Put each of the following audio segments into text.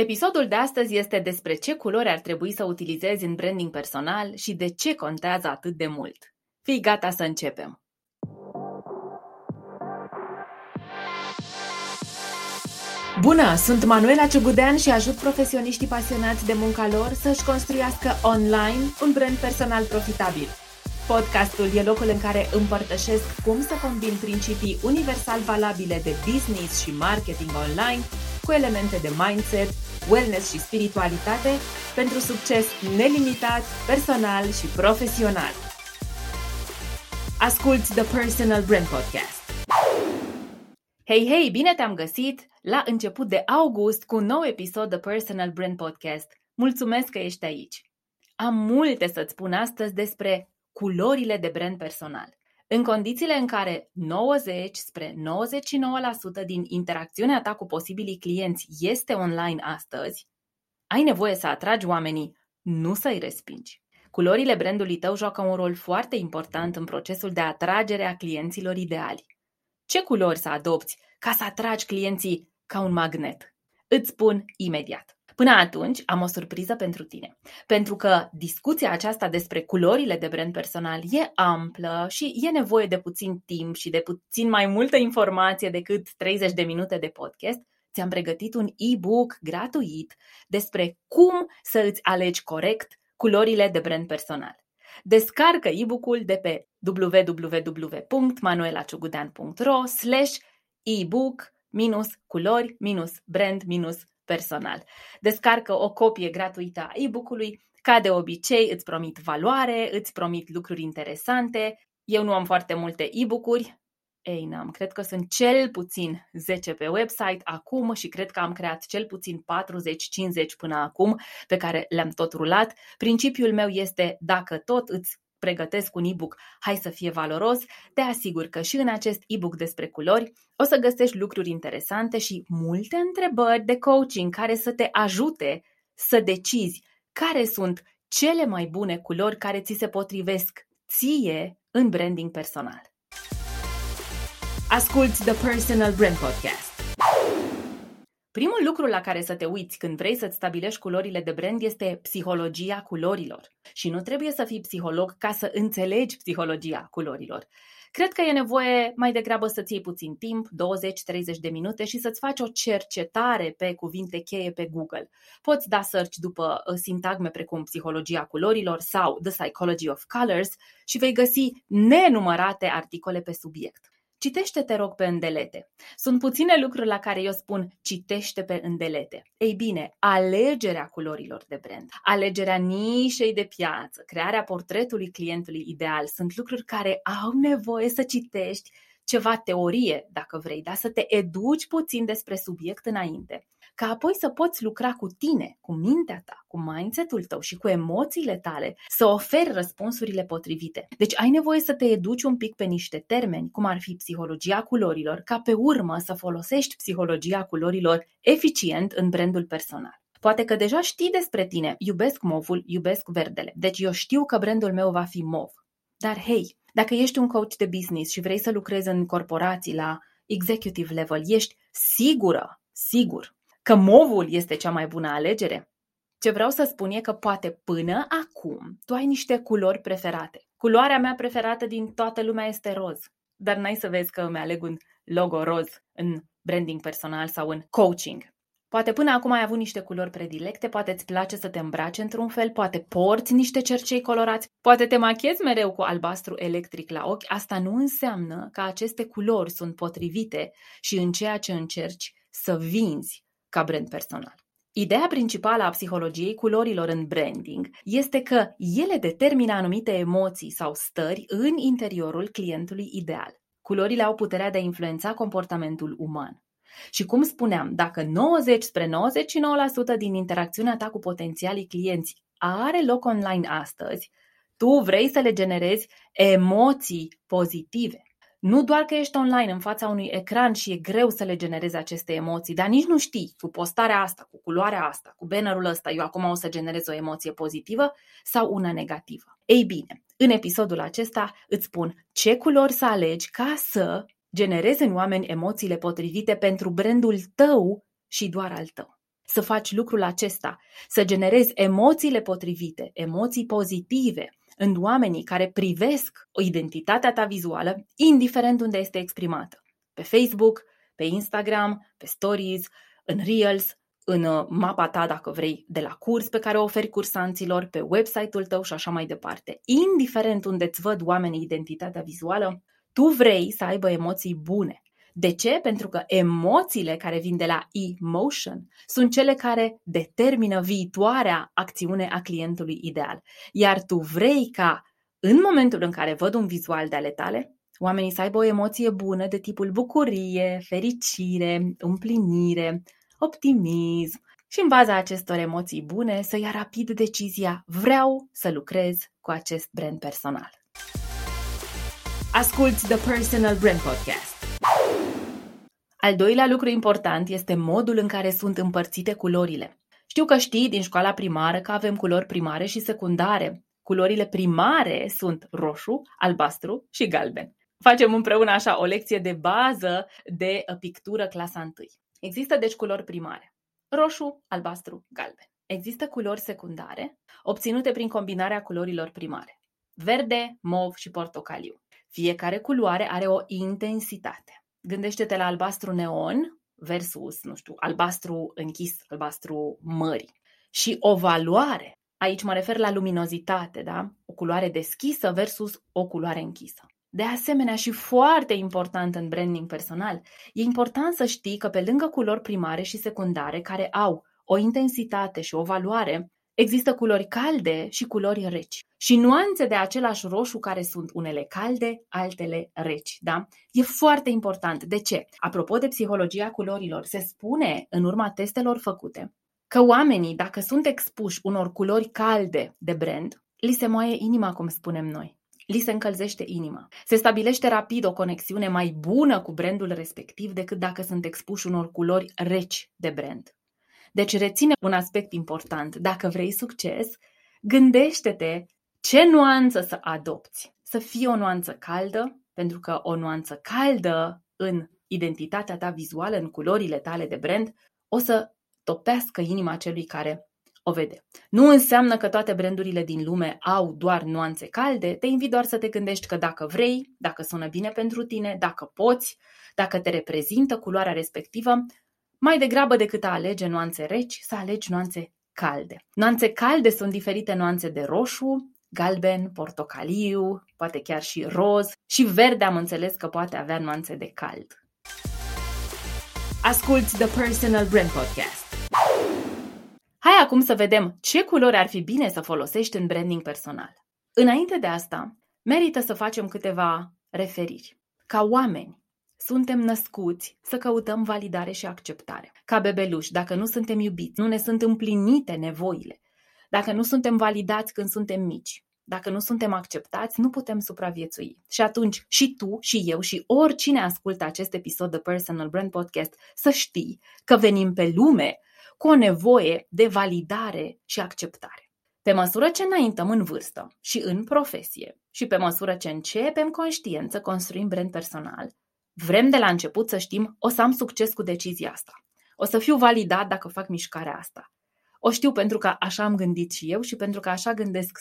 Episodul de astăzi este despre ce culori ar trebui să utilizezi în branding personal și de ce contează atât de mult. Fii gata să începem! Bună, sunt Manuela Ciugudean și ajut profesioniștii pasionați de munca lor să-și construiască online un brand personal profitabil. Podcastul e locul în care împărtășesc cum să combin principii universal valabile de business și marketing online cu elemente de mindset, wellness și spiritualitate pentru succes nelimitat, personal și profesional. Asculți The Personal Brand Podcast. Hei, hei, bine te-am găsit la început de august cu un nou episod The Personal Brand Podcast. Mulțumesc că ești aici. Am multe să-ți spun astăzi despre culorile de brand personal. În condițiile în care 90 spre 99% din interacțiunea ta cu posibilii clienți este online astăzi, ai nevoie să atragi oamenii, nu să-i respingi. Culorile brandului tău joacă un rol foarte important în procesul de atragere a clienților ideali. Ce culori să adopți ca să atragi clienții ca un magnet? Îți spun imediat. Până atunci, am o surpriză pentru tine. Pentru că discuția aceasta despre culorile de brand personal e amplă și e nevoie de puțin timp și de puțin mai multă informație decât 30 de minute de podcast, ți-am pregătit un e-book gratuit despre cum să îți alegi corect culorile de brand personal. Descarcă e-bookul de pe www.manuelaciugudean.ro slash ebook minus culori minus brand minus personal. Descarcă o copie gratuită a e-book-ului. Ca de obicei, îți promit valoare, îți promit lucruri interesante. Eu nu am foarte multe e-book-uri, ei, n-am. Cred că sunt cel puțin 10 pe website acum și cred că am creat cel puțin 40-50 până acum, pe care le-am tot rulat. Principiul meu este, dacă tot îți pregătesc un e-book, hai să fie valoros, te asigur că și în acest e-book despre culori o să găsești lucruri interesante și multe întrebări de coaching care să te ajute să decizi care sunt cele mai bune culori care ți se potrivesc ție în branding personal. Asculți The Personal Brand Podcast. Primul lucru la care să te uiți când vrei să-ți stabilești culorile de brand este psihologia culorilor. Și nu trebuie să fii psiholog ca să înțelegi psihologia culorilor. Cred că e nevoie mai degrabă să-ți iei puțin timp, 20-30 de minute și să-ți faci o cercetare pe cuvinte cheie pe Google. Poți da search după uh, sintagme precum psihologia culorilor sau The Psychology of Colors și vei găsi nenumărate articole pe subiect. Citește, te rog, pe îndelete. Sunt puține lucruri la care eu spun citește pe îndelete. Ei bine, alegerea culorilor de brand, alegerea nișei de piață, crearea portretului clientului ideal sunt lucruri care au nevoie să citești ceva teorie, dacă vrei, dar să te educi puțin despre subiect înainte ca apoi să poți lucra cu tine, cu mintea ta, cu mindset-ul tău și cu emoțiile tale, să oferi răspunsurile potrivite. Deci ai nevoie să te educi un pic pe niște termeni, cum ar fi psihologia culorilor, ca pe urmă să folosești psihologia culorilor eficient în brandul personal. Poate că deja știi despre tine, iubesc movul, iubesc verdele, deci eu știu că brandul meu va fi mov. Dar hei, dacă ești un coach de business și vrei să lucrezi în corporații la executive level, ești sigură, sigur că movul este cea mai bună alegere? Ce vreau să spun e că poate până acum tu ai niște culori preferate. Culoarea mea preferată din toată lumea este roz, dar n-ai să vezi că îmi aleg un logo roz în branding personal sau în coaching. Poate până acum ai avut niște culori predilecte, poate îți place să te îmbraci într-un fel, poate porți niște cercei colorați, poate te machiezi mereu cu albastru electric la ochi. Asta nu înseamnă că aceste culori sunt potrivite și în ceea ce încerci să vinzi ca brand personal. Ideea principală a psihologiei culorilor în branding este că ele determină anumite emoții sau stări în interiorul clientului ideal. Culorile au puterea de a influența comportamentul uman. Și cum spuneam, dacă 90 spre 99% din interacțiunea ta cu potențialii clienți are loc online astăzi, tu vrei să le generezi emoții pozitive. Nu doar că ești online în fața unui ecran și e greu să le generezi aceste emoții, dar nici nu știi cu postarea asta, cu culoarea asta, cu bannerul ăsta, eu acum o să generez o emoție pozitivă sau una negativă. Ei bine, în episodul acesta îți spun ce culori să alegi ca să generezi în oameni emoțiile potrivite pentru brandul tău și doar al tău. să faci lucrul acesta, să generezi emoțiile potrivite, emoții pozitive în oamenii care privesc o identitatea ta vizuală, indiferent unde este exprimată. Pe Facebook, pe Instagram, pe Stories, în Reels, în uh, mapa ta, dacă vrei, de la curs pe care o oferi cursanților, pe website-ul tău și așa mai departe. Indiferent unde îți văd oamenii identitatea vizuală, tu vrei să aibă emoții bune. De ce? Pentru că emoțiile care vin de la emotion sunt cele care determină viitoarea acțiune a clientului ideal. Iar tu vrei ca în momentul în care văd un vizual de ale tale, oamenii să aibă o emoție bună de tipul bucurie, fericire, împlinire, optimism și în baza acestor emoții bune să ia rapid decizia vreau să lucrez cu acest brand personal. Asculți The Personal Brand Podcast. Al doilea lucru important este modul în care sunt împărțite culorile. Știu că știi din școala primară că avem culori primare și secundare. Culorile primare sunt roșu, albastru și galben. Facem împreună așa o lecție de bază de pictură clasa 1. Există deci culori primare. Roșu, albastru, galben. Există culori secundare, obținute prin combinarea culorilor primare. Verde, mov și portocaliu. Fiecare culoare are o intensitate. Gândește-te la albastru neon versus, nu știu, albastru închis, albastru mării. Și o valoare, aici mă refer la luminozitate, da? O culoare deschisă versus o culoare închisă. De asemenea, și foarte important în branding personal, e important să știi că pe lângă culori primare și secundare care au o intensitate și o valoare, există culori calde și culori reci. Și nuanțe de același roșu care sunt unele calde, altele reci. Da? E foarte important. De ce? Apropo de psihologia culorilor, se spune în urma testelor făcute că oamenii, dacă sunt expuși unor culori calde de brand, li se moaie inima, cum spunem noi li se încălzește inima. Se stabilește rapid o conexiune mai bună cu brandul respectiv decât dacă sunt expuși unor culori reci de brand. Deci reține un aspect important. Dacă vrei succes, gândește-te ce nuanță să adopți. Să fie o nuanță caldă, pentru că o nuanță caldă în identitatea ta vizuală, în culorile tale de brand, o să topească inima celui care o vede. Nu înseamnă că toate brandurile din lume au doar nuanțe calde, te invit doar să te gândești că dacă vrei, dacă sună bine pentru tine, dacă poți, dacă te reprezintă culoarea respectivă, mai degrabă decât a alege nuanțe reci, să alegi nuanțe calde. Nuanțe calde sunt diferite nuanțe de roșu, galben, portocaliu, poate chiar și roz și verde am înțeles că poate avea nuanțe de cald. Asculți The Personal Brand Podcast. Hai acum să vedem ce culori ar fi bine să folosești în branding personal. Înainte de asta, merită să facem câteva referiri. Ca oameni, suntem născuți să căutăm validare și acceptare. Ca bebeluși, dacă nu suntem iubiți, nu ne sunt împlinite nevoile, dacă nu suntem validați când suntem mici, dacă nu suntem acceptați, nu putem supraviețui. Și atunci și tu, și eu, și oricine ascultă acest episod de Personal Brand Podcast să știi că venim pe lume cu o nevoie de validare și acceptare. Pe măsură ce înaintăm în vârstă și în profesie și pe măsură ce începem conștient să construim brand personal, vrem de la început să știm o să am succes cu decizia asta. O să fiu validat dacă fac mișcarea asta. O știu pentru că așa am gândit și eu și pentru că așa gândesc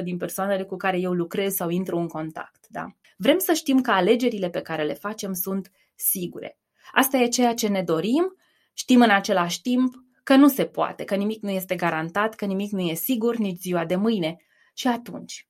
100% din persoanele cu care eu lucrez sau intru în contact. Da? Vrem să știm că alegerile pe care le facem sunt sigure. Asta e ceea ce ne dorim Știm în același timp că nu se poate, că nimic nu este garantat, că nimic nu e sigur nici ziua de mâine. Și atunci,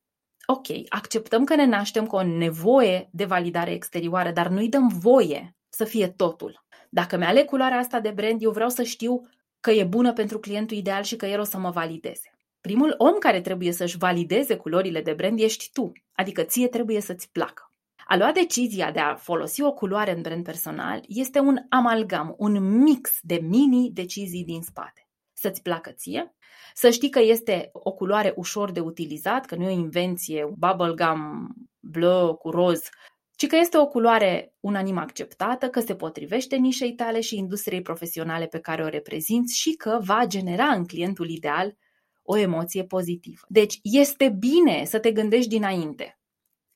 ok, acceptăm că ne naștem cu o nevoie de validare exterioară, dar nu-i dăm voie să fie totul. Dacă mi-aleg culoarea asta de brand, eu vreau să știu că e bună pentru clientul ideal și că el o să mă valideze. Primul om care trebuie să-și valideze culorile de brand ești tu, adică ție trebuie să-ți placă. A lua decizia de a folosi o culoare în brand personal este un amalgam, un mix de mini-decizii din spate. Să-ți placă ție, să știi că este o culoare ușor de utilizat, că nu e o invenție bubblegum bleu cu roz, ci că este o culoare unanim acceptată, că se potrivește nișei tale și industriei profesionale pe care o reprezinți și că va genera în clientul ideal o emoție pozitivă. Deci este bine să te gândești dinainte.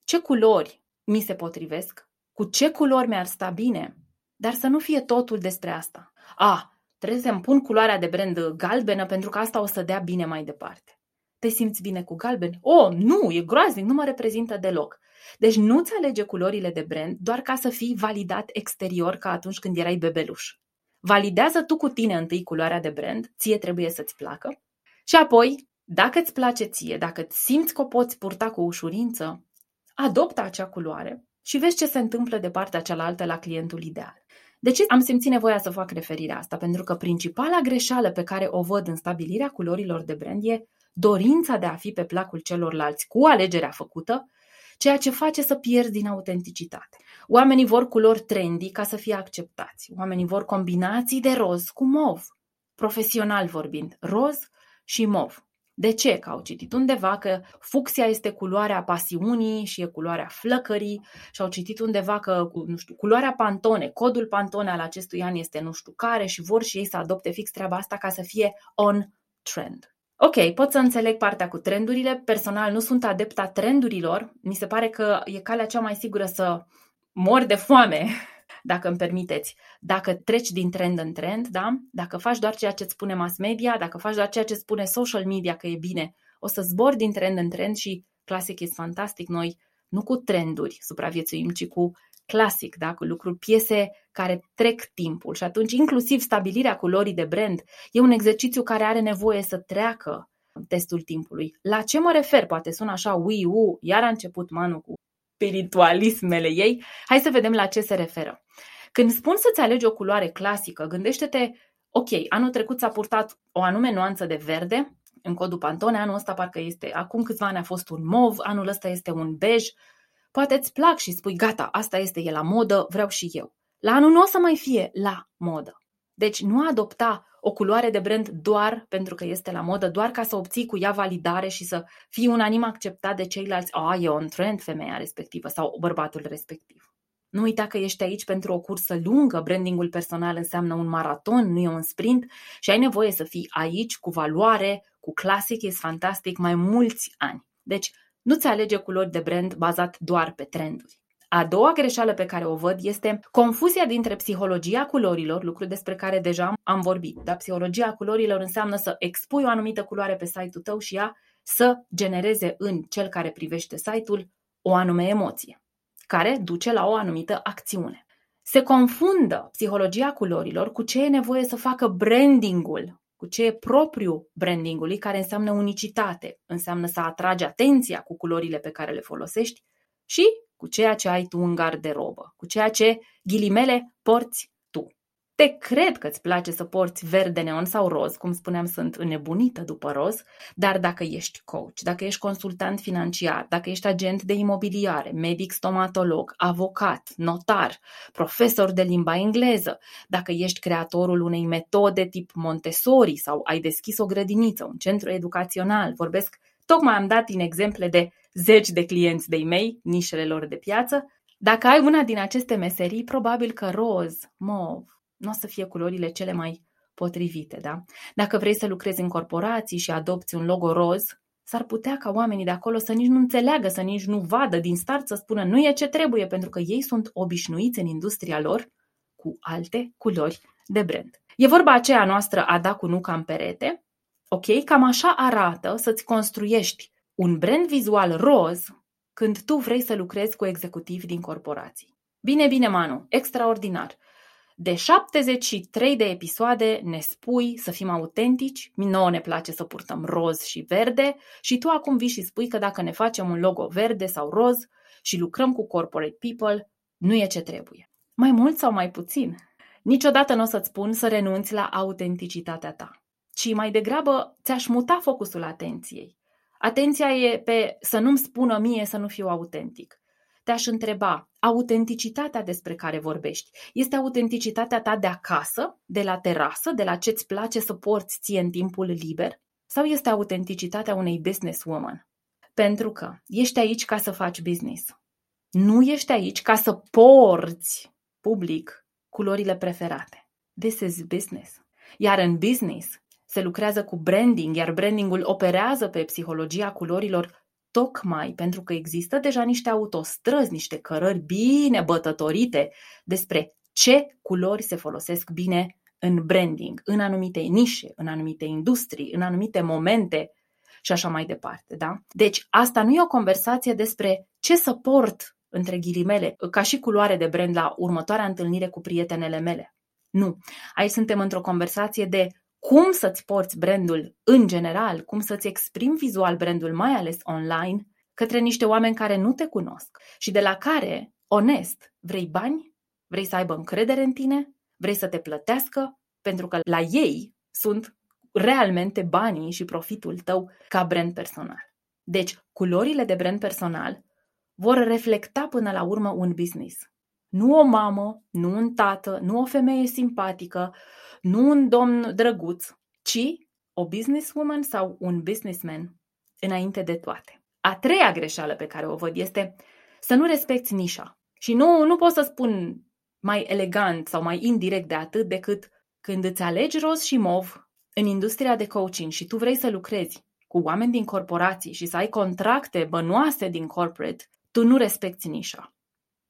Ce culori mi se potrivesc, cu ce culori mi-ar sta bine, dar să nu fie totul despre asta. A, Trebuie să-mi pun culoarea de brand galbenă pentru că asta o să dea bine mai departe. Te simți bine cu galben? Oh, nu, e groaznic, nu mă reprezintă deloc. Deci nu-ți alege culorile de brand doar ca să fii validat exterior ca atunci când erai bebeluș. Validează tu cu tine întâi culoarea de brand, ție trebuie să-ți placă. Și apoi, dacă îți place ție, dacă îți simți că o poți purta cu ușurință, adoptă acea culoare și vezi ce se întâmplă de partea cealaltă la clientul ideal. De ce am simțit nevoia să fac referirea asta? Pentru că principala greșeală pe care o văd în stabilirea culorilor de brand e dorința de a fi pe placul celorlalți cu alegerea făcută, ceea ce face să pierzi din autenticitate. Oamenii vor culori trendy ca să fie acceptați. Oamenii vor combinații de roz cu mov. Profesional vorbind, roz și mov. De ce? Că au citit undeva că fucsia este culoarea pasiunii și e culoarea flăcării și au citit undeva că, nu știu, culoarea pantone, codul pantone al acestui an este nu știu care și vor și ei să adopte fix treaba asta ca să fie on trend. Ok, pot să înțeleg partea cu trendurile. Personal nu sunt adepta trendurilor. Mi se pare că e calea cea mai sigură să mor de foame dacă îmi permiteți, dacă treci din trend în trend, da? dacă faci doar ceea ce îți spune mass media, dacă faci doar ceea ce spune social media că e bine, o să zbori din trend în trend și clasic este fantastic. Noi nu cu trenduri supraviețuim, ci cu clasic, da? cu lucruri, piese care trec timpul și atunci inclusiv stabilirea culorii de brand e un exercițiu care are nevoie să treacă testul timpului. La ce mă refer? Poate sună așa, ui, u, iar a început Manu cu spiritualismele ei. Hai să vedem la ce se referă. Când spun să-ți alegi o culoare clasică, gândește-te, ok, anul trecut s-a purtat o anume nuanță de verde, în codul Pantone, anul ăsta parcă este, acum câțiva ani a fost un mov, anul ăsta este un bej, poate îți plac și spui, gata, asta este, e la modă, vreau și eu. La anul nu o să mai fie la modă. Deci nu adopta o culoare de brand doar pentru că este la modă, doar ca să obții cu ea validare și să fii unanim acceptat de ceilalți. A, e on trend femeia respectivă sau bărbatul respectiv. Nu uita că ești aici pentru o cursă lungă, brandingul personal înseamnă un maraton, nu e un sprint și ai nevoie să fii aici cu valoare, cu clasic, e fantastic, mai mulți ani. Deci nu-ți alege culori de brand bazat doar pe trenduri. A doua greșeală pe care o văd este confuzia dintre psihologia culorilor, lucru despre care deja am vorbit. Dar psihologia culorilor înseamnă să expui o anumită culoare pe site-ul tău și ea să genereze în cel care privește site-ul o anume emoție, care duce la o anumită acțiune. Se confundă psihologia culorilor cu ce e nevoie să facă brandingul, cu ce e propriu brandingului, care înseamnă unicitate, înseamnă să atragi atenția cu culorile pe care le folosești și cu ceea ce ai tu în garderobă, cu ceea ce, ghilimele, porți tu. Te cred că îți place să porți verde, neon sau roz, cum spuneam, sunt înnebunită după roz, dar dacă ești coach, dacă ești consultant financiar, dacă ești agent de imobiliare, medic stomatolog, avocat, notar, profesor de limba engleză, dacă ești creatorul unei metode tip Montessori sau ai deschis o grădiniță, un centru educațional, vorbesc Tocmai am dat din exemple de zeci de clienți de-ai mei, nișele lor de piață. Dacă ai una din aceste meserii, probabil că roz, mov, nu o să fie culorile cele mai potrivite, da? Dacă vrei să lucrezi în corporații și adopți un logo roz, s-ar putea ca oamenii de acolo să nici nu înțeleagă, să nici nu vadă din start, să spună nu e ce trebuie, pentru că ei sunt obișnuiți în industria lor cu alte culori de brand. E vorba aceea noastră a da cu nuca în perete, Ok? Cam așa arată să-ți construiești un brand vizual roz când tu vrei să lucrezi cu executivi din corporații. Bine, bine, Manu, extraordinar. De 73 de episoade ne spui să fim autentici, nouă ne place să purtăm roz și verde și tu acum vii și spui că dacă ne facem un logo verde sau roz și lucrăm cu corporate people, nu e ce trebuie. Mai mult sau mai puțin? Niciodată nu o să-ți spun să renunți la autenticitatea ta ci mai degrabă ți-aș muta focusul atenției. Atenția e pe să nu-mi spună mie să nu fiu autentic. Te-aș întreba, autenticitatea despre care vorbești, este autenticitatea ta de acasă, de la terasă, de la ce-ți place să porți ție în timpul liber? Sau este autenticitatea unei businesswoman? Pentru că ești aici ca să faci business. Nu ești aici ca să porți public culorile preferate. This is business. Iar în business se lucrează cu branding, iar brandingul operează pe psihologia culorilor tocmai pentru că există deja niște autostrăzi, niște cărări bine bătătorite despre ce culori se folosesc bine în branding, în anumite nișe, în anumite industrii, în anumite momente și așa mai departe. Da? Deci asta nu e o conversație despre ce să port, între ghilimele, ca și culoare de brand la următoarea întâlnire cu prietenele mele. Nu. Aici suntem într-o conversație de cum să-ți porți brandul în general, cum să-ți exprimi vizual brandul, mai ales online, către niște oameni care nu te cunosc și de la care, onest, vrei bani, vrei să aibă încredere în tine, vrei să te plătească, pentru că la ei sunt realmente banii și profitul tău ca brand personal. Deci, culorile de brand personal vor reflecta până la urmă un business. Nu o mamă, nu un tată, nu o femeie simpatică, nu un domn drăguț, ci o businesswoman sau un businessman înainte de toate. A treia greșeală pe care o văd este să nu respecti nișa. Și nu, nu pot să spun mai elegant sau mai indirect de atât decât când îți alegi roz și mov în industria de coaching și tu vrei să lucrezi cu oameni din corporații și să ai contracte bănoase din corporate, tu nu respecti nișa.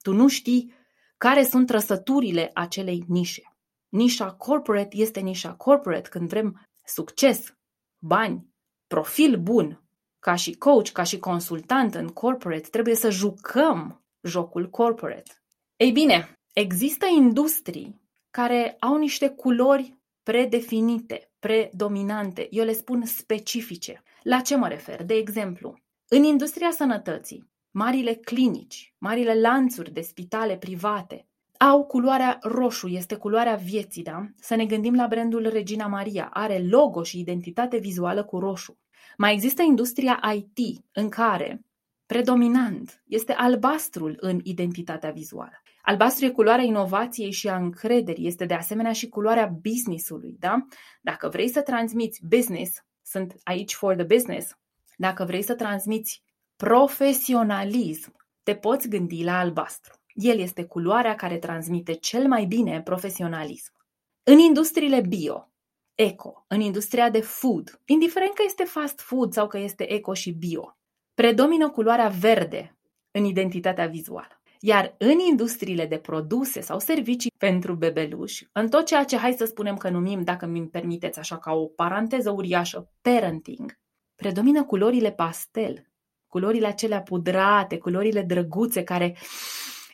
Tu nu știi care sunt trăsăturile acelei nișe. Nișa corporate este nișa corporate când vrem succes, bani, profil bun. Ca și coach, ca și consultant în corporate, trebuie să jucăm jocul corporate. Ei bine, există industrii care au niște culori predefinite, predominante, eu le spun specifice. La ce mă refer? De exemplu, în industria sănătății, marile clinici, marile lanțuri de spitale private au culoarea roșu, este culoarea vieții, da? Să ne gândim la brandul Regina Maria, are logo și identitate vizuală cu roșu. Mai există industria IT, în care predominant este albastrul în identitatea vizuală. Albastru e culoarea inovației și a încrederii, este de asemenea și culoarea business-ului, da? Dacă vrei să transmiți business, sunt aici for the business, dacă vrei să transmiți profesionalism, te poți gândi la albastru. El este culoarea care transmite cel mai bine profesionalism. În industriile bio, eco, în industria de food, indiferent că este fast food sau că este eco și bio, predomină culoarea verde în identitatea vizuală. Iar în industriile de produse sau servicii pentru bebeluși, în tot ceea ce hai să spunem că numim, dacă mi permiteți așa ca o paranteză uriașă, parenting, predomină culorile pastel, culorile acelea pudrate, culorile drăguțe care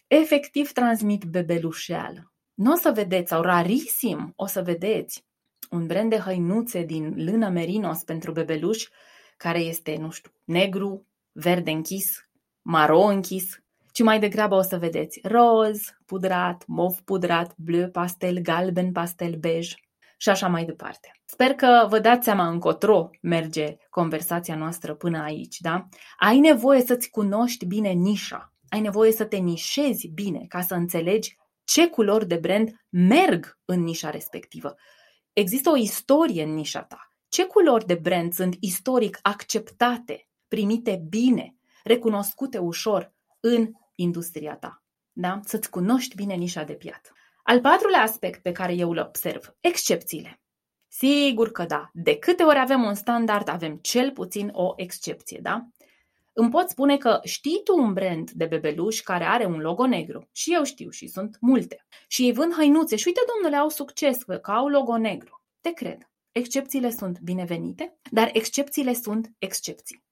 efectiv transmit bebelușeală. Nu o să vedeți, sau rarisim o să vedeți, un brand de hăinuțe din lână merinos pentru bebeluși care este, nu știu, negru, verde închis, maro închis, ci mai degrabă o să vedeți roz, pudrat, mov pudrat, bleu pastel, galben pastel, bej și așa mai departe. Sper că vă dați seama încotro merge conversația noastră până aici, da? Ai nevoie să-ți cunoști bine nișa, ai nevoie să te nișezi bine ca să înțelegi ce culori de brand merg în nișa respectivă. Există o istorie în nișa ta. Ce culori de brand sunt istoric acceptate, primite bine, recunoscute ușor în industria ta? Da? Să-ți cunoști bine nișa de piață. Al patrulea aspect pe care eu îl observ, excepțiile. Sigur că da. De câte ori avem un standard, avem cel puțin o excepție, da? Îmi pot spune că știi tu un brand de bebeluș care are un logo negru. Și eu știu și sunt multe. Și ei vând hăinuțe și uite, domnule, au succes că au logo negru. Te cred. Excepțiile sunt binevenite, dar excepțiile sunt excepții.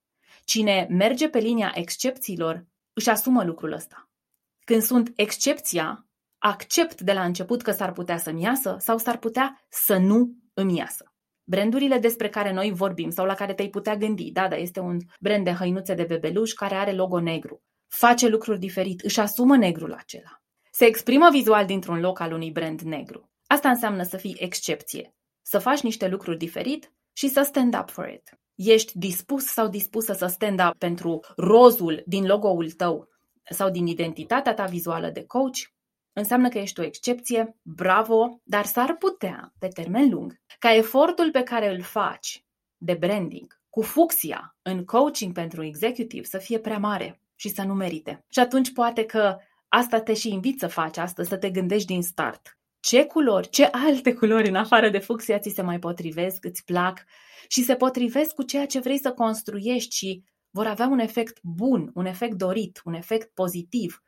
Cine merge pe linia excepțiilor își asumă lucrul ăsta. Când sunt excepția, accept de la început că s-ar putea să-mi iasă sau s-ar putea să nu îmi iasă. Brandurile despre care noi vorbim sau la care te-ai putea gândi, da, da, este un brand de hăinuțe de bebeluș care are logo negru. Face lucruri diferit, își asumă negrul acela. Se exprimă vizual dintr-un loc al unui brand negru. Asta înseamnă să fii excepție, să faci niște lucruri diferit și să stand up for it. Ești dispus sau dispusă să stand up pentru rozul din logo-ul tău sau din identitatea ta vizuală de coach? Înseamnă că ești o excepție, bravo, dar s-ar putea, pe termen lung, ca efortul pe care îl faci de branding cu fucsia în coaching pentru executive să fie prea mare și să nu merite. Și atunci poate că asta te și invit să faci astăzi, să te gândești din start. Ce culori, ce alte culori în afară de fucsia ți se mai potrivesc, îți plac și se potrivesc cu ceea ce vrei să construiești și vor avea un efect bun, un efect dorit, un efect pozitiv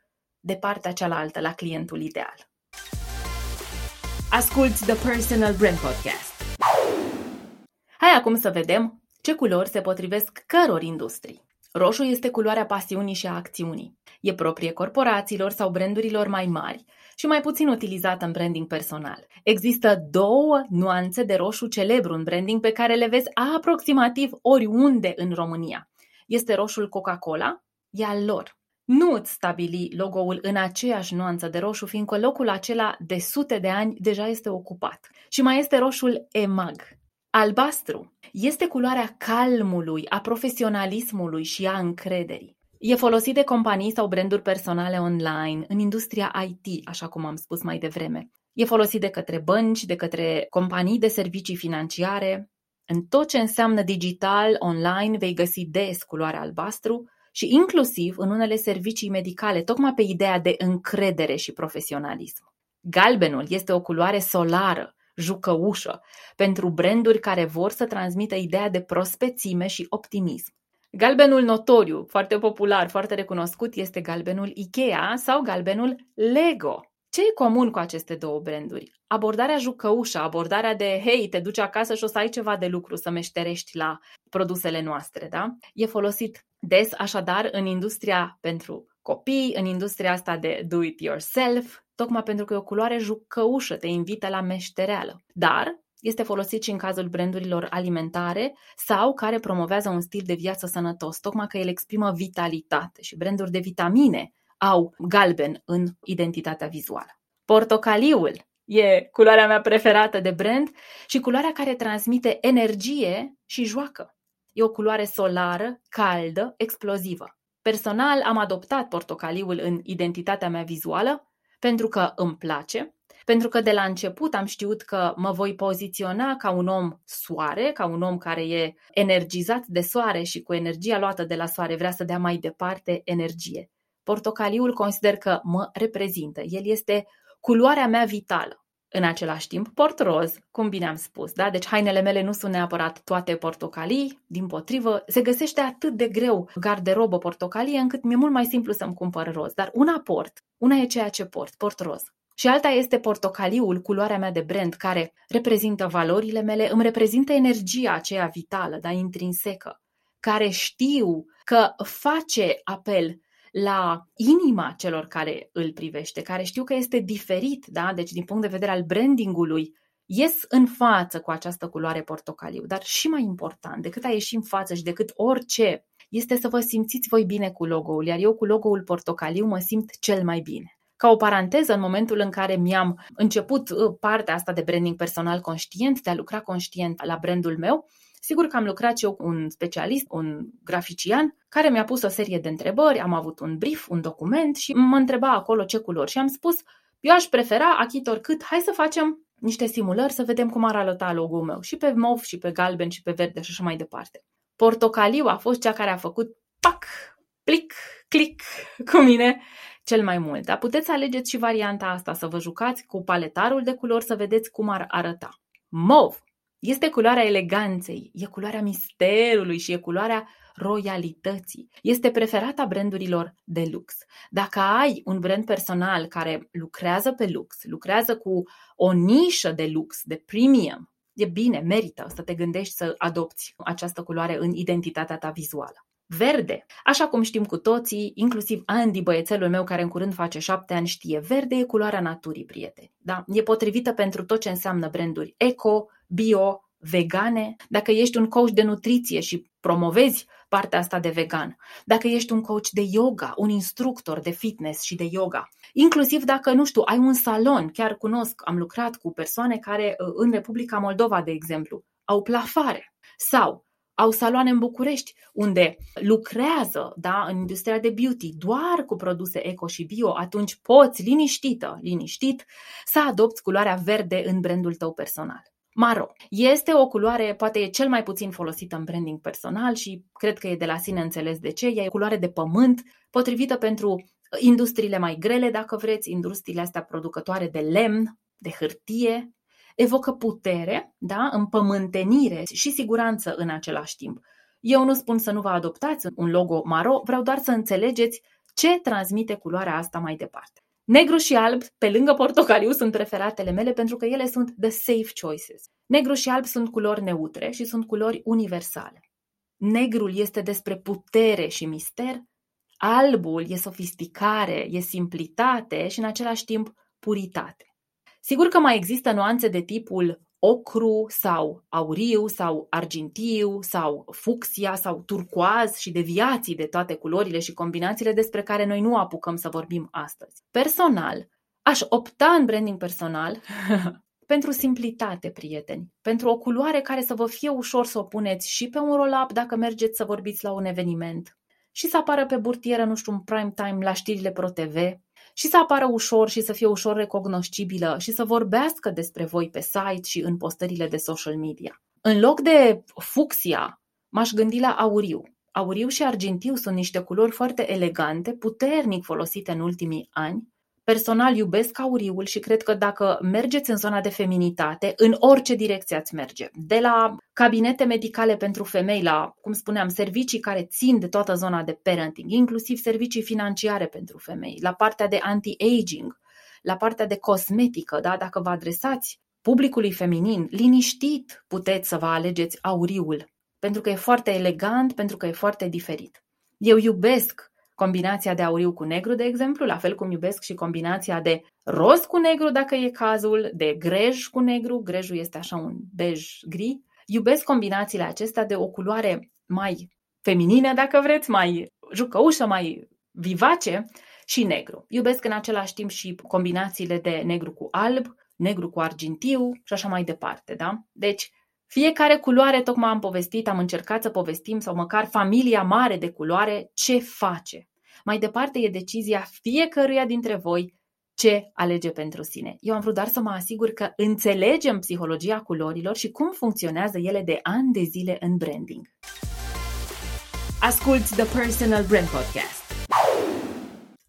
de partea cealaltă, la clientul ideal. Asculți The Personal Brand Podcast. Hai acum să vedem ce culori se potrivesc căror industrii. Roșu este culoarea pasiunii și a acțiunii. E proprie corporațiilor sau brandurilor mai mari și mai puțin utilizată în branding personal. Există două nuanțe de roșu celebru în branding pe care le vezi aproximativ oriunde în România. Este roșul Coca-Cola, e al lor. Nu îți stabili logo-ul în aceeași nuanță de roșu, fiindcă locul acela de sute de ani deja este ocupat. Și mai este roșul EMAG. Albastru este culoarea calmului, a profesionalismului și a încrederii. E folosit de companii sau branduri personale online, în industria IT, așa cum am spus mai devreme. E folosit de către bănci, de către companii de servicii financiare. În tot ce înseamnă digital, online, vei găsi des culoarea albastru și inclusiv în unele servicii medicale, tocmai pe ideea de încredere și profesionalism. Galbenul este o culoare solară, jucăușă, pentru branduri care vor să transmită ideea de prospețime și optimism. Galbenul notoriu, foarte popular, foarte recunoscut, este galbenul Ikea sau galbenul Lego. Ce e comun cu aceste două branduri? Abordarea jucăușă, abordarea de hei, te duci acasă și o să ai ceva de lucru să meșterești la produsele noastre, da? E folosit des așadar în industria pentru copii, în industria asta de do-it-yourself, tocmai pentru că e o culoare jucăușă, te invită la meștereală. Dar este folosit și în cazul brandurilor alimentare sau care promovează un stil de viață sănătos, tocmai că el exprimă vitalitate și branduri de vitamine au galben în identitatea vizuală. Portocaliul e culoarea mea preferată de brand și culoarea care transmite energie și joacă. E o culoare solară, caldă, explozivă. Personal am adoptat portocaliul în identitatea mea vizuală pentru că îmi place, pentru că de la început am știut că mă voi poziționa ca un om soare, ca un om care e energizat de soare și cu energia luată de la soare vrea să dea mai departe energie. Portocaliul consider că mă reprezintă. El este culoarea mea vitală. În același timp, port roz, cum bine am spus, da? Deci hainele mele nu sunt neapărat toate portocalii, din potrivă, se găsește atât de greu garderobă portocalie încât mi-e mult mai simplu să-mi cumpăr roz. Dar una port, una e ceea ce port, port roz. Și alta este portocaliul, culoarea mea de brand, care reprezintă valorile mele, îmi reprezintă energia aceea vitală, da, intrinsecă, care știu că face apel la inima celor care îl privește, care știu că este diferit, da? deci din punct de vedere al brandingului, ies în față cu această culoare portocaliu, dar și mai important, decât a ieși în față și decât orice, este să vă simțiți voi bine cu logo-ul, iar eu cu logo-ul portocaliu mă simt cel mai bine. Ca o paranteză, în momentul în care mi-am început uh, partea asta de branding personal conștient, de a lucra conștient la brandul meu, Sigur că am lucrat și eu cu un specialist, un grafician, care mi-a pus o serie de întrebări, am avut un brief, un document și mă întreba acolo ce culori și am spus, eu aș prefera, achit oricât, hai să facem niște simulări să vedem cum ar arăta logo-ul meu, și pe mov, și pe galben, și pe verde și așa mai departe. Portocaliu a fost cea care a făcut pac, plic, click cu mine cel mai mult. Dar puteți alegeți și varianta asta, să vă jucați cu paletarul de culori să vedeți cum ar arăta. Mov este culoarea eleganței, e culoarea misterului și e culoarea royalității. Este preferata brandurilor de lux. Dacă ai un brand personal care lucrează pe lux, lucrează cu o nișă de lux, de premium, e bine, merită să te gândești să adopți această culoare în identitatea ta vizuală. Verde. Așa cum știm cu toții, inclusiv Andy, băiețelul meu care în curând face șapte ani, știe, verde e culoarea naturii, prieteni. Da? E potrivită pentru tot ce înseamnă branduri eco, bio, vegane, dacă ești un coach de nutriție și promovezi partea asta de vegan, dacă ești un coach de yoga, un instructor de fitness și de yoga, inclusiv dacă, nu știu, ai un salon, chiar cunosc, am lucrat cu persoane care uh, în Republica Moldova, de exemplu, au plafare sau au saloane în București unde lucrează da, în industria de beauty doar cu produse eco și bio, atunci poți liniștită, liniștit, să adopți culoarea verde în brandul tău personal. Maro. Este o culoare, poate e cel mai puțin folosită în branding personal și cred că e de la sine înțeles de ce. Ea e culoare de pământ, potrivită pentru industriile mai grele, dacă vreți, industriile astea producătoare de lemn, de hârtie. Evocă putere, da, împământenire și siguranță în același timp. Eu nu spun să nu vă adoptați un logo maro, vreau doar să înțelegeți ce transmite culoarea asta mai departe. Negru și alb, pe lângă portocaliu, sunt preferatele mele pentru că ele sunt the safe choices. Negru și alb sunt culori neutre și sunt culori universale. Negrul este despre putere și mister, albul e sofisticare, e simplitate și în același timp puritate. Sigur că mai există nuanțe de tipul ocru sau auriu sau argintiu sau fucsia sau turcoaz și deviații de toate culorile și combinațiile despre care noi nu apucăm să vorbim astăzi. Personal, aș opta în branding personal pentru simplitate, prieteni, pentru o culoare care să vă fie ușor să o puneți și pe un roll-up dacă mergeți să vorbiți la un eveniment și să apară pe burtieră, nu știu, în prime time la știrile Pro TV, și să apară ușor și să fie ușor recognoscibilă și să vorbească despre voi pe site și în postările de social media. În loc de fucsia, m-aș gândi la auriu. Auriu și argintiu sunt niște culori foarte elegante, puternic folosite în ultimii ani Personal iubesc auriul și cred că dacă mergeți în zona de feminitate, în orice direcție ați merge, de la cabinete medicale pentru femei la, cum spuneam, servicii care țin de toată zona de parenting, inclusiv servicii financiare pentru femei, la partea de anti-aging, la partea de cosmetică, da? dacă vă adresați publicului feminin, liniștit puteți să vă alegeți auriul, pentru că e foarte elegant, pentru că e foarte diferit. Eu iubesc combinația de auriu cu negru, de exemplu, la fel cum iubesc și combinația de roz cu negru, dacă e cazul, de grej cu negru, grejul este așa un bej gri. Iubesc combinațiile acestea de o culoare mai feminină, dacă vreți, mai jucăușă, mai vivace și negru. Iubesc în același timp și combinațiile de negru cu alb, negru cu argintiu și așa mai departe, da? Deci, fiecare culoare, tocmai am povestit, am încercat să povestim, sau măcar familia mare de culoare, ce face. Mai departe e decizia fiecăruia dintre voi ce alege pentru sine. Eu am vrut doar să mă asigur că înțelegem psihologia culorilor și cum funcționează ele de ani de zile în branding. Asculți The Personal Brand Podcast.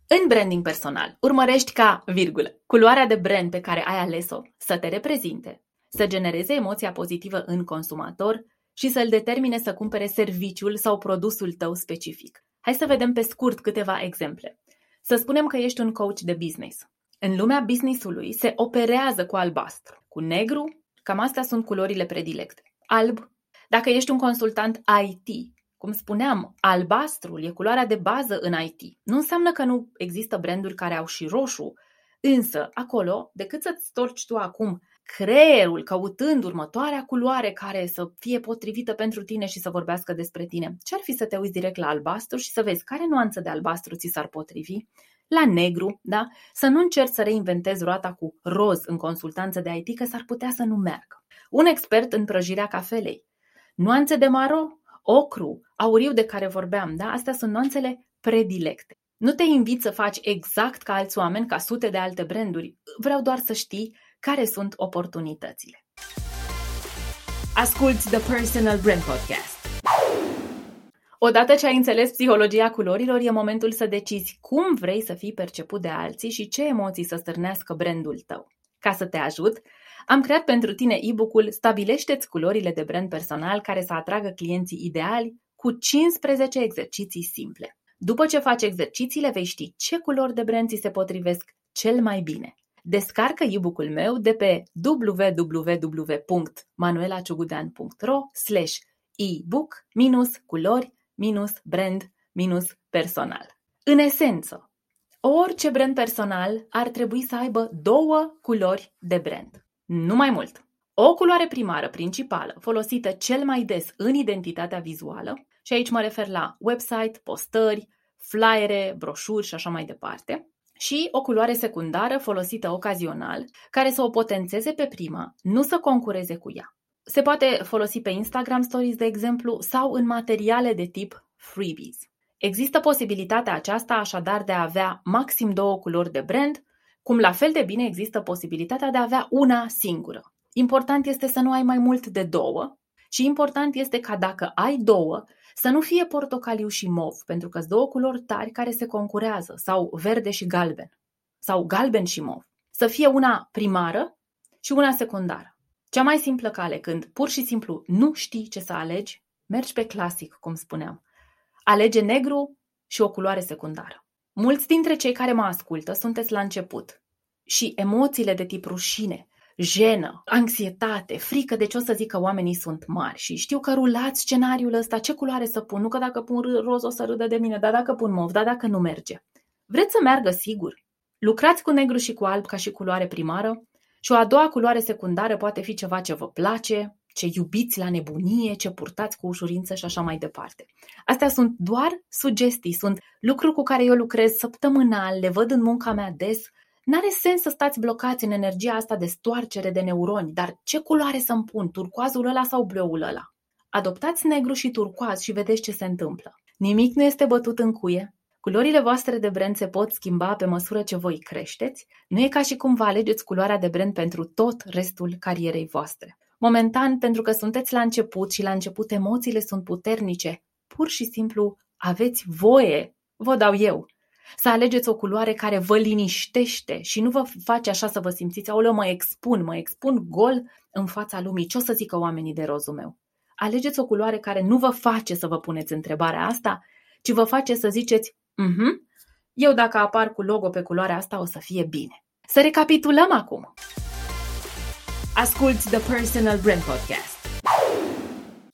În branding personal, urmărești ca, virgulă, culoarea de brand pe care ai ales-o să te reprezinte, să genereze emoția pozitivă în consumator și să-l determine să cumpere serviciul sau produsul tău specific. Hai să vedem pe scurt câteva exemple. Să spunem că ești un coach de business. În lumea businessului se operează cu albastru, cu negru, cam astea sunt culorile predilecte. Alb, dacă ești un consultant IT, cum spuneam, albastrul e culoarea de bază în IT. Nu înseamnă că nu există branduri care au și roșu, însă acolo, decât să-ți storci tu acum creierul căutând următoarea culoare care să fie potrivită pentru tine și să vorbească despre tine. Ce-ar fi să te uiți direct la albastru și să vezi care nuanță de albastru ți s-ar potrivi? La negru, da? Să nu încerci să reinventezi roata cu roz în consultanță de IT, că s-ar putea să nu meargă. Un expert în prăjirea cafelei. Nuanțe de maro, ocru, auriu de care vorbeam, da? Astea sunt nuanțele predilecte. Nu te invit să faci exact ca alți oameni, ca sute de alte branduri. Vreau doar să știi care sunt oportunitățile. Asculți The Personal Brand Podcast. Odată ce ai înțeles psihologia culorilor, e momentul să decizi cum vrei să fii perceput de alții și ce emoții să stârnească brandul tău. Ca să te ajut, am creat pentru tine e-book-ul Stabilește-ți culorile de brand personal care să atragă clienții ideali cu 15 exerciții simple. După ce faci exercițiile, vei ști ce culori de brand ți se potrivesc cel mai bine. Descarcă e-book-ul meu de pe www.manuelaciugudean.ro slash e-book minus culori minus brand minus personal. În esență, orice brand personal ar trebui să aibă două culori de brand. Nu mai mult. O culoare primară principală, folosită cel mai des în identitatea vizuală, și aici mă refer la website, postări, flyere, broșuri și așa mai departe, și o culoare secundară folosită ocazional, care să o potențeze pe prima, nu să concureze cu ea. Se poate folosi pe Instagram Stories, de exemplu, sau în materiale de tip freebies. Există posibilitatea aceasta așadar de a avea maxim două culori de brand, cum la fel de bine există posibilitatea de a avea una singură. Important este să nu ai mai mult de două și important este ca dacă ai două, să nu fie portocaliu și mov, pentru că sunt două culori tari care se concurează, sau verde și galben, sau galben și mov. Să fie una primară și una secundară. Cea mai simplă cale când pur și simplu nu știi ce să alegi, mergi pe clasic, cum spuneam. Alege negru și o culoare secundară. Mulți dintre cei care mă ascultă sunteți la început și emoțiile de tip rușine, jenă, anxietate, frică de ce o să zică oamenii sunt mari și știu că rulați scenariul ăsta, ce culoare să pun, nu că dacă pun roz o să râdă de mine, dar dacă pun mov, dar dacă nu merge. Vreți să meargă sigur? Lucrați cu negru și cu alb ca și culoare primară și o a doua culoare secundară poate fi ceva ce vă place, ce iubiți la nebunie, ce purtați cu ușurință și așa mai departe. Astea sunt doar sugestii, sunt lucruri cu care eu lucrez săptămânal, le văd în munca mea des. N-are sens să stați blocați în energia asta de stoarcere de neuroni, dar ce culoare să-mi pun, turcoazul ăla sau bleul ăla? Adoptați negru și turcoaz și vedeți ce se întâmplă. Nimic nu este bătut în cuie, Culorile voastre de brand se pot schimba pe măsură ce voi creșteți. Nu e ca și cum vă alegeți culoarea de brand pentru tot restul carierei voastre. Momentan, pentru că sunteți la început și la început emoțiile sunt puternice, pur și simplu aveți voie, vă dau eu, să alegeți o culoare care vă liniștește și nu vă face așa să vă simțiți, aoleu, mă expun, mă expun gol în fața lumii, ce o să zică oamenii de rozul meu? Alegeți o culoare care nu vă face să vă puneți întrebarea asta, ci vă face să ziceți, mhm, eu dacă apar cu logo pe culoarea asta o să fie bine. Să recapitulăm acum. Asculți The Personal Brand Podcast.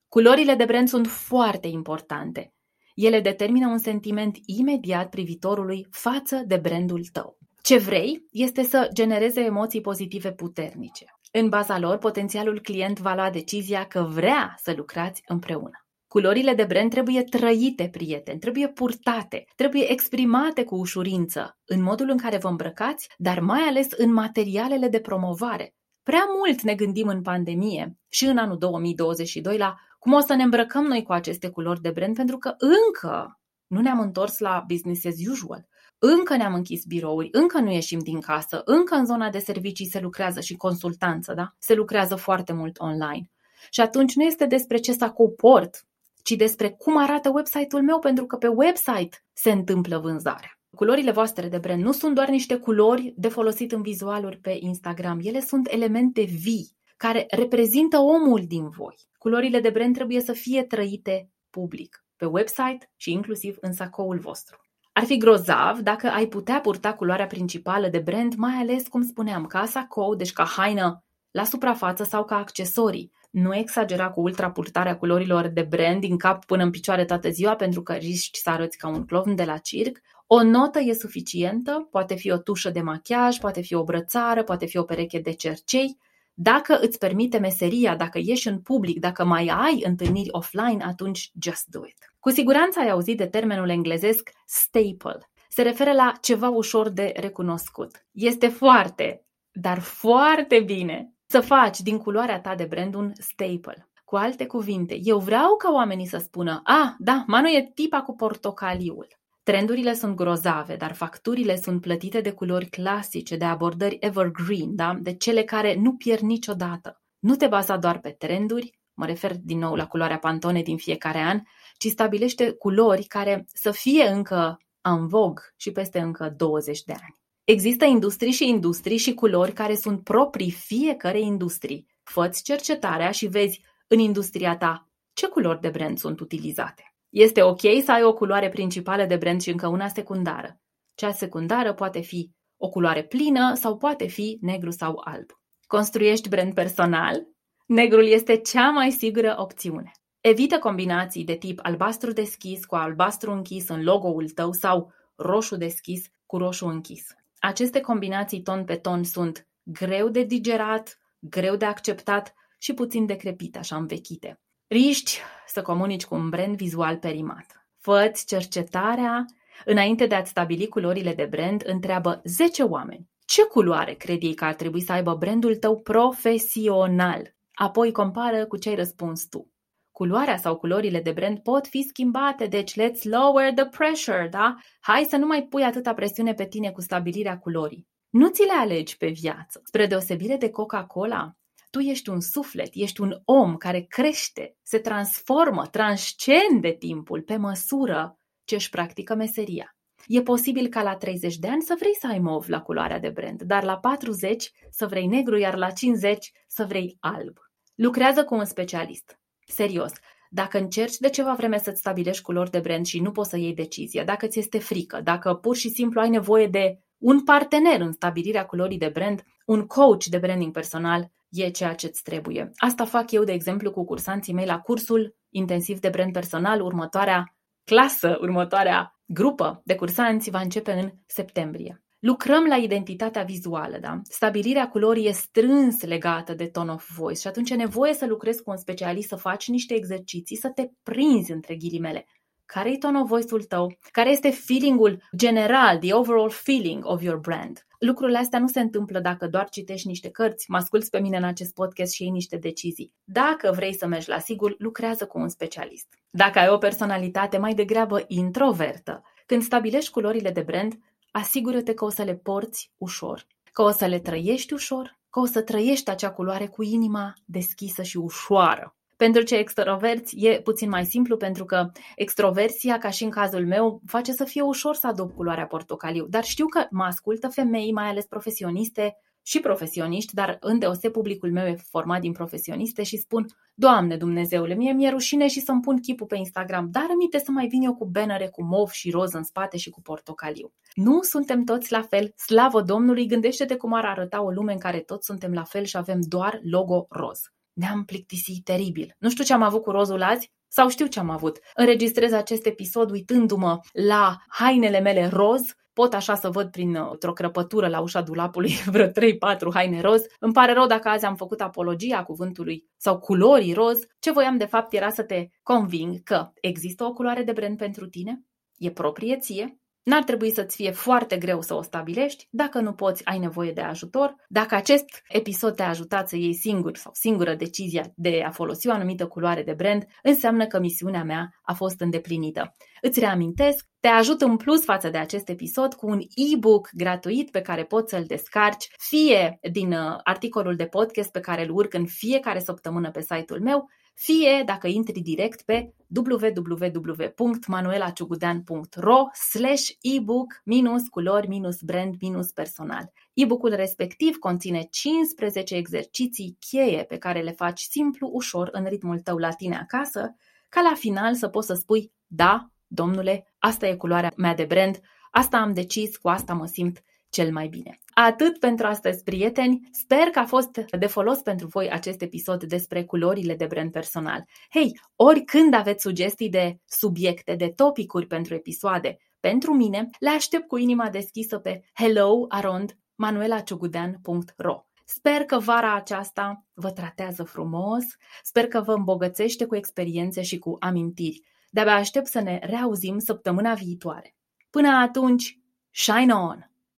Culorile de brand sunt foarte importante. Ele determină un sentiment imediat privitorului față de brandul tău. Ce vrei este să genereze emoții pozitive puternice. În baza lor, potențialul client va lua decizia că vrea să lucrați împreună. Culorile de brand trebuie trăite, prieteni, trebuie purtate, trebuie exprimate cu ușurință, în modul în care vă îmbrăcați, dar mai ales în materialele de promovare, Prea mult ne gândim în pandemie și în anul 2022 la cum o să ne îmbrăcăm noi cu aceste culori de brand, pentru că încă nu ne-am întors la business as usual. Încă ne-am închis birouri, încă nu ieșim din casă, încă în zona de servicii se lucrează și consultanță, da? Se lucrează foarte mult online. Și atunci nu este despre ce să comport, ci despre cum arată website-ul meu, pentru că pe website se întâmplă vânzarea. Culorile voastre de brand nu sunt doar niște culori de folosit în vizualuri pe Instagram, ele sunt elemente vii care reprezintă omul din voi. Culorile de brand trebuie să fie trăite public, pe website și inclusiv în sacoul vostru. Ar fi grozav dacă ai putea purta culoarea principală de brand, mai ales, cum spuneam, ca sacou, deci ca haină la suprafață sau ca accesorii. Nu exagera cu ultrapurtarea culorilor de brand din cap până în picioare toată ziua pentru că riști să arăți ca un clovn de la circ. O notă e suficientă, poate fi o tușă de machiaj, poate fi o brățară, poate fi o pereche de cercei. Dacă îți permite meseria, dacă ieși în public, dacă mai ai întâlniri offline, atunci just do it. Cu siguranță ai auzit de termenul englezesc staple. Se referă la ceva ușor de recunoscut. Este foarte, dar foarte bine să faci din culoarea ta de brand un staple. Cu alte cuvinte, eu vreau ca oamenii să spună, a, ah, da, Manu e tipa cu portocaliul. Trendurile sunt grozave, dar facturile sunt plătite de culori clasice, de abordări evergreen, da? de cele care nu pierd niciodată. Nu te baza doar pe trenduri, mă refer din nou la culoarea Pantone din fiecare an, ci stabilește culori care să fie încă în vogue și peste încă 20 de ani. Există industrii și industrii și culori care sunt proprii fiecare industrii. Făți cercetarea și vezi în industria ta ce culori de brand sunt utilizate. Este ok să ai o culoare principală de brand și încă una secundară. Cea secundară poate fi o culoare plină sau poate fi negru sau alb. Construiești brand personal? Negrul este cea mai sigură opțiune. Evită combinații de tip albastru deschis cu albastru închis în logo-ul tău sau roșu deschis cu roșu închis. Aceste combinații ton pe ton sunt greu de digerat, greu de acceptat și puțin decrepite, așa învechite. Riști să comunici cu un brand vizual perimat. Făți cercetarea înainte de a-ți stabili culorile de brand, întreabă 10 oameni. Ce culoare cred ei că ar trebui să aibă brandul tău profesional? Apoi compară cu ce ai răspuns tu. Culoarea sau culorile de brand pot fi schimbate, deci let's lower the pressure, da? Hai să nu mai pui atâta presiune pe tine cu stabilirea culorii. Nu ți le alegi pe viață. Spre deosebire de Coca-Cola, tu ești un suflet, ești un om care crește, se transformă, transcende timpul pe măsură ce își practică meseria. E posibil ca la 30 de ani să vrei să ai mov la culoarea de brand, dar la 40 să vrei negru, iar la 50 să vrei alb. Lucrează cu un specialist. Serios, Dacă încerci de ceva vreme să-ți stabilești culori de brand și nu poți să iei decizia, dacă ți este frică, dacă pur și simplu ai nevoie de un partener în stabilirea culorii de brand, un coach de branding personal e ceea ce îți trebuie. Asta fac eu, de exemplu, cu cursanții mei la cursul intensiv de brand personal. Următoarea clasă, următoarea grupă de cursanți va începe în septembrie. Lucrăm la identitatea vizuală, da? Stabilirea culorii e strâns legată de tone of voice și atunci e nevoie să lucrezi cu un specialist, să faci niște exerciții, să te prinzi între ghilimele. Care e tone of voice-ul tău? Care este feeling-ul general, the overall feeling of your brand? Lucrurile astea nu se întâmplă dacă doar citești niște cărți, mă asculți pe mine în acest podcast și iei niște decizii. Dacă vrei să mergi la sigur, lucrează cu un specialist. Dacă ai o personalitate mai degrabă introvertă, când stabilești culorile de brand, asigură-te că o să le porți ușor, că o să le trăiești ușor, că o să trăiești acea culoare cu inima deschisă și ușoară. Pentru cei extroverți e puțin mai simplu pentru că extroversia, ca și în cazul meu, face să fie ușor să adopt culoarea portocaliu. Dar știu că mă ascultă femei, mai ales profesioniste și profesioniști, dar îndeose publicul meu e format din profesioniste și spun Doamne Dumnezeule, mie mi-e rușine și să-mi pun chipul pe Instagram, dar aminte să mai vin eu cu bannere cu mov și roz în spate și cu portocaliu. Nu suntem toți la fel, slavă Domnului, gândește-te cum ar arăta o lume în care toți suntem la fel și avem doar logo roz ne-am plictisit teribil. Nu știu ce am avut cu rozul azi, sau știu ce am avut. Înregistrez acest episod uitându-mă la hainele mele roz, pot așa să văd prin uh, o crăpătură la ușa dulapului vreo 3-4 haine roz. Îmi pare rău dacă azi am făcut apologia cuvântului sau culorii roz. Ce voiam de fapt era să te conving că există o culoare de brand pentru tine, e proprie ție, N-ar trebui să-ți fie foarte greu să o stabilești. Dacă nu poți, ai nevoie de ajutor. Dacă acest episod te-a ajutat să iei singur sau singură decizia de a folosi o anumită culoare de brand, înseamnă că misiunea mea a fost îndeplinită. Îți reamintesc, te ajut în plus față de acest episod cu un e-book gratuit pe care poți să-l descarci, fie din uh, articolul de podcast pe care îl urc în fiecare săptămână pe site-ul meu, fie dacă intri direct pe www.manuelaciugudean.ro slash ebook minus culori minus brand minus personal. E-bookul respectiv conține 15 exerciții cheie pe care le faci simplu, ușor, în ritmul tău la tine acasă, ca la final să poți să spui, da, domnule, asta e culoarea mea de brand, asta am decis, cu asta mă simt cel mai bine. Atât pentru astăzi, prieteni. Sper că a fost de folos pentru voi acest episod despre culorile de brand personal. Hei, oricând aveți sugestii de subiecte, de topicuri pentru episoade, pentru mine, le aștept cu inima deschisă pe hello arond manuelaciugudean.ro Sper că vara aceasta vă tratează frumos, sper că vă îmbogățește cu experiențe și cu amintiri. De-abia aștept să ne reauzim săptămâna viitoare. Până atunci, shine on!